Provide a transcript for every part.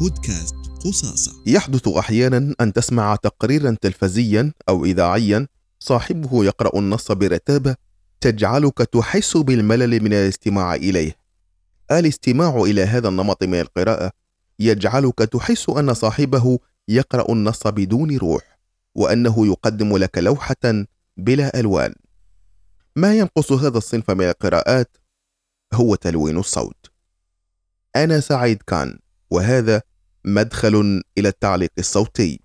بودكاست قصاصة. يحدث أحيانا أن تسمع تقريرا تلفزيا أو اذاعيا صاحبه يقرأ النص برتابة تجعلك تحس بالملل من الاستماع إليه. الاستماع إلى هذا النمط من القراءة يجعلك تحس أن صاحبه يقرأ النص بدون روح وأنه يقدم لك لوحة بلا ألوان. ما ينقص هذا الصنف من القراءات؟ هو تلوين الصوت. أنا سعيد كان. وهذا مدخل إلى التعليق الصوتي.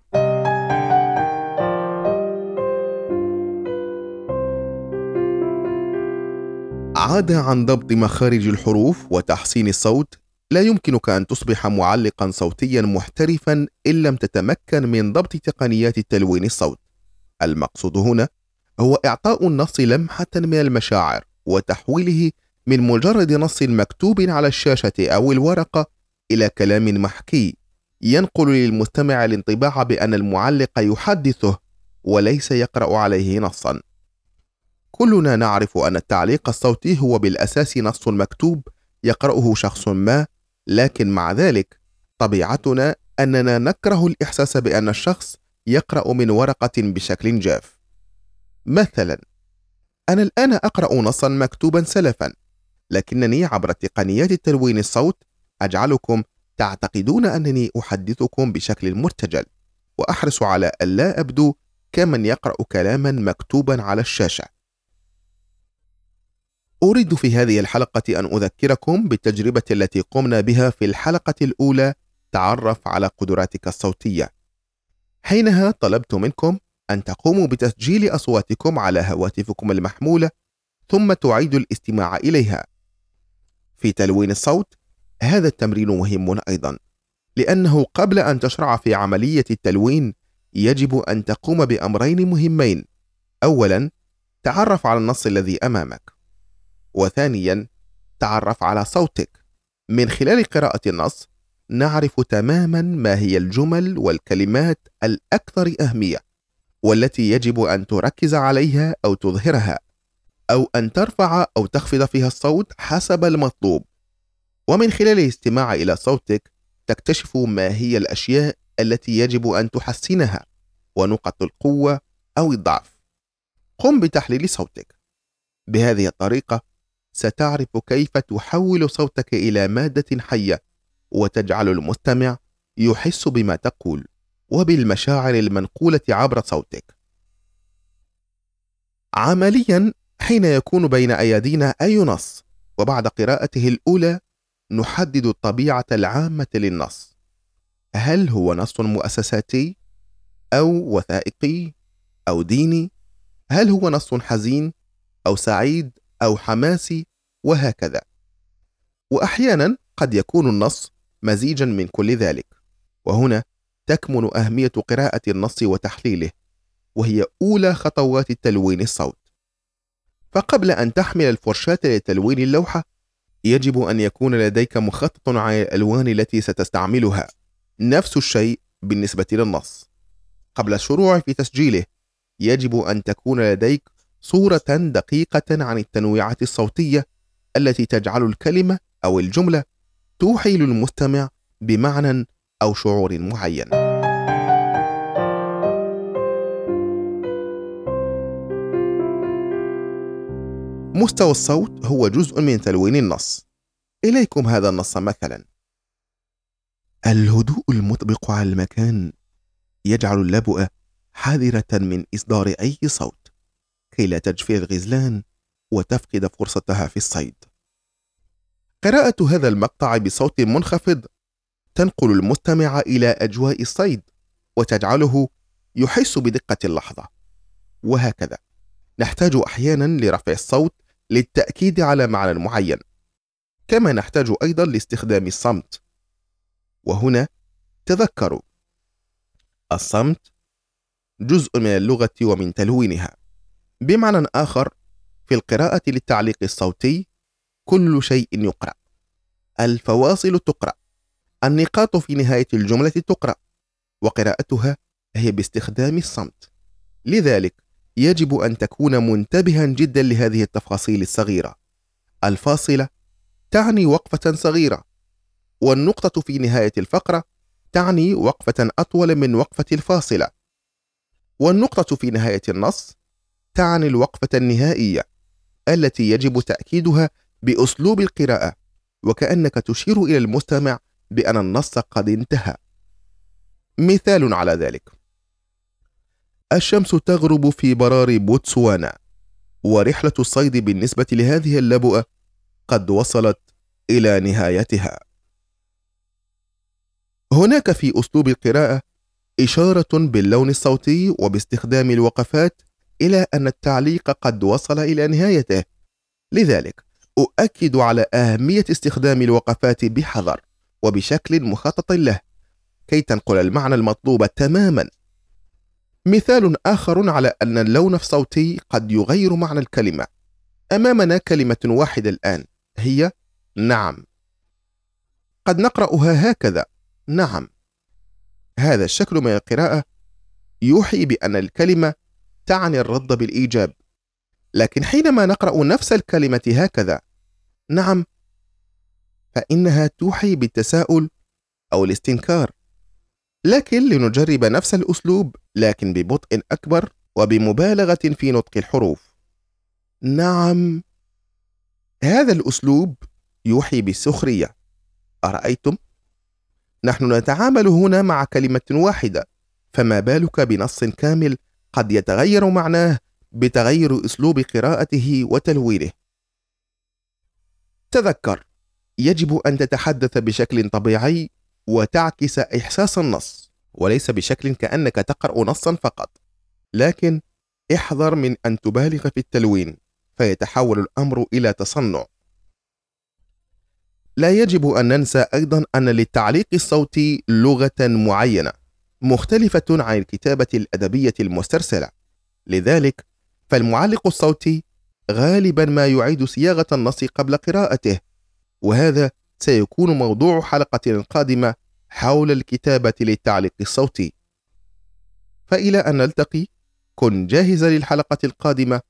عدا عن ضبط مخارج الحروف وتحسين الصوت لا يمكنك أن تصبح معلقا صوتيا محترفا إن لم تتمكن من ضبط تقنيات تلوين الصوت. المقصود هنا هو إعطاء النص لمحة من المشاعر وتحويله من مجرد نص مكتوب على الشاشة أو الورقة إلى كلام محكي ينقل للمستمع الانطباع بأن المعلق يحدثه وليس يقرأ عليه نصا. كلنا نعرف أن التعليق الصوتي هو بالأساس نص مكتوب يقرأه شخص ما لكن مع ذلك طبيعتنا أننا نكره الإحساس بأن الشخص يقرأ من ورقة بشكل جاف. مثلا أنا الآن أقرأ نصا مكتوبا سلفا لكنني عبر تقنيات تلوين الصوت أجعلكم تعتقدون أنني أحدثكم بشكل مرتجل وأحرص على الا أبدو كمن يقرأ كلاما مكتوبا على الشاشة. أريد في هذه الحلقة أن أذكركم بالتجربة التي قمنا بها في الحلقة الأولى تعرف على قدراتك الصوتية. حينها طلبت منكم أن تقوموا بتسجيل أصواتكم على هواتفكم المحمولة ثم تعيدوا الاستماع إليها. في تلوين الصوت هذا التمرين مهم أيضا لأنه قبل أن تشرع في عملية التلوين يجب أن تقوم بأمرين مهمين. اولا تعرف على النص الذي أمامك. وثانيا تعرف على صوتك. من خلال قراءة النص نعرف تماما ما هي الجمل والكلمات الأكثر أهمية والتي يجب أن تركز عليها أو تظهرها أو أن ترفع أو تخفض فيها الصوت حسب المطلوب. ومن خلال الاستماع إلى صوتك تكتشف ما هي الأشياء التي يجب أن تحسنها ونقط القوة أو الضعف. قم بتحليل صوتك. بهذه الطريقة ستعرف كيف تحول صوتك إلى مادة حية وتجعل المستمع يحس بما تقول وبالمشاعر المنقولة عبر صوتك. عمليا حين يكون بين ايادينا أي نص وبعد قراءته الأولى نحدد الطبيعة العامة للنص. هل هو نص مؤسساتي أو وثائقي أو ديني؟ هل هو نص حزين أو سعيد أو حماسي؟ وهكذا. واحيانا قد يكون النص مزيجا من كل ذلك. وهنا تكمن أهمية قراءة النص وتحليله وهي أولى خطوات تلوين الصوت. فقبل أن تحمل الفرشاة لتلوين اللوحة يجب أن يكون لديك مخطط على الألوان التي ستستعملها. نفس الشيء بالنسبة للنص. قبل الشروع في تسجيله يجب أن تكون لديك صورة دقيقة عن التنويعات الصوتية التي تجعل الكلمة أو الجملة توحي للمستمع بمعنى أو شعور معين. مستوى الصوت هو جزء من تلوين النص. إليكم هذا النص مثلا. الهدوء المطبق على المكان يجعل اللبؤه حذرة من إصدار أي صوت كي لا تجفي الغزلان وتفقد فرصتها في الصيد. قراءة هذا المقطع بصوت منخفض تنقل المستمع إلى أجواء الصيد وتجعله يحس بدقة اللحظة. وهكذا. نحتاج أحيانا لرفع الصوت للتأكيد على معنى معين كما نحتاج أيضا لاستخدام الصمت. وهنا تذكروا الصمت جزء من اللغة ومن تلوينها. بمعنى آخر في القراءة للتعليق الصوتي كل شيء يقرأ. الفواصل تقرأ. النقاط في نهاية الجملة تقرأ. وقراءتها هي باستخدام الصمت. لذلك يجب أن تكون منتبها جدا لهذه التفاصيل الصغيرة. الفاصلة تعني وقفة صغيرة. والنقطة في نهاية الفقرة تعني وقفة أطول من وقفة الفاصلة. والنقطة في نهاية النص تعني الوقفة النهائية التي يجب تأكيدها بأسلوب القراءة وكأنك تشير إلى المستمع بأن النص قد انتهى. مثال على ذلك الشمس تغرب في برار بوتسوانا ورحلة الصيد بالنسبة لهذه اللبؤة قد وصلت إلى نهايتها. هناك في أسلوب القراءة إشارة باللون الصوتي وباستخدام الوقفات إلى أن التعليق قد وصل إلى نهايته. لذلك أؤكد على أهمية استخدام الوقفات بحذر وبشكل مخطط له كي تنقل المعنى المطلوب تماما مثال آخر على أن اللون الصوتي قد يغير معنى الكلمة. أمامنا كلمة واحدة الآن هي نعم. قد نقرأها هكذا نعم. هذا الشكل من القراءة يوحي بأن الكلمة تعني الرد بالإيجاب. لكن حينما نقرأ نفس الكلمة هكذا نعم فإنها توحي بالتساؤل أو الاستنكار. لكن لنجرب نفس الأسلوب لكن ببطء أكبر وبمبالغة في نطق الحروف. نعم. هذا الأسلوب يوحي بالسخرية. أرأيتم؟ نحن نتعامل هنا مع كلمة واحدة فما بالك بنص كامل قد يتغير معناه بتغير أسلوب قراءته وتلوينه تذكر يجب أن تتحدث بشكل طبيعي وتعكس إحساس النص وليس بشكل كأنك تقرأ نصا فقط. لكن احذر من أن تبالغ في التلوين فيتحول الأمر إلى تصنع. لا يجب أن ننسى أيضا أن للتعليق الصوتي لغة معينة مختلفة عن الكتابة الأدبية المسترسلة. لذلك فالمعلق الصوتي غالبا ما يعيد صياغة النص قبل قراءته وهذا سيكون موضوع حلقة قادمة حول الكتابة للتعليق الصوتي. فإلى أن نلتقي كن جاهزا للحلقة القادمة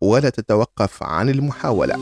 ولا تتوقف عن المحاولة.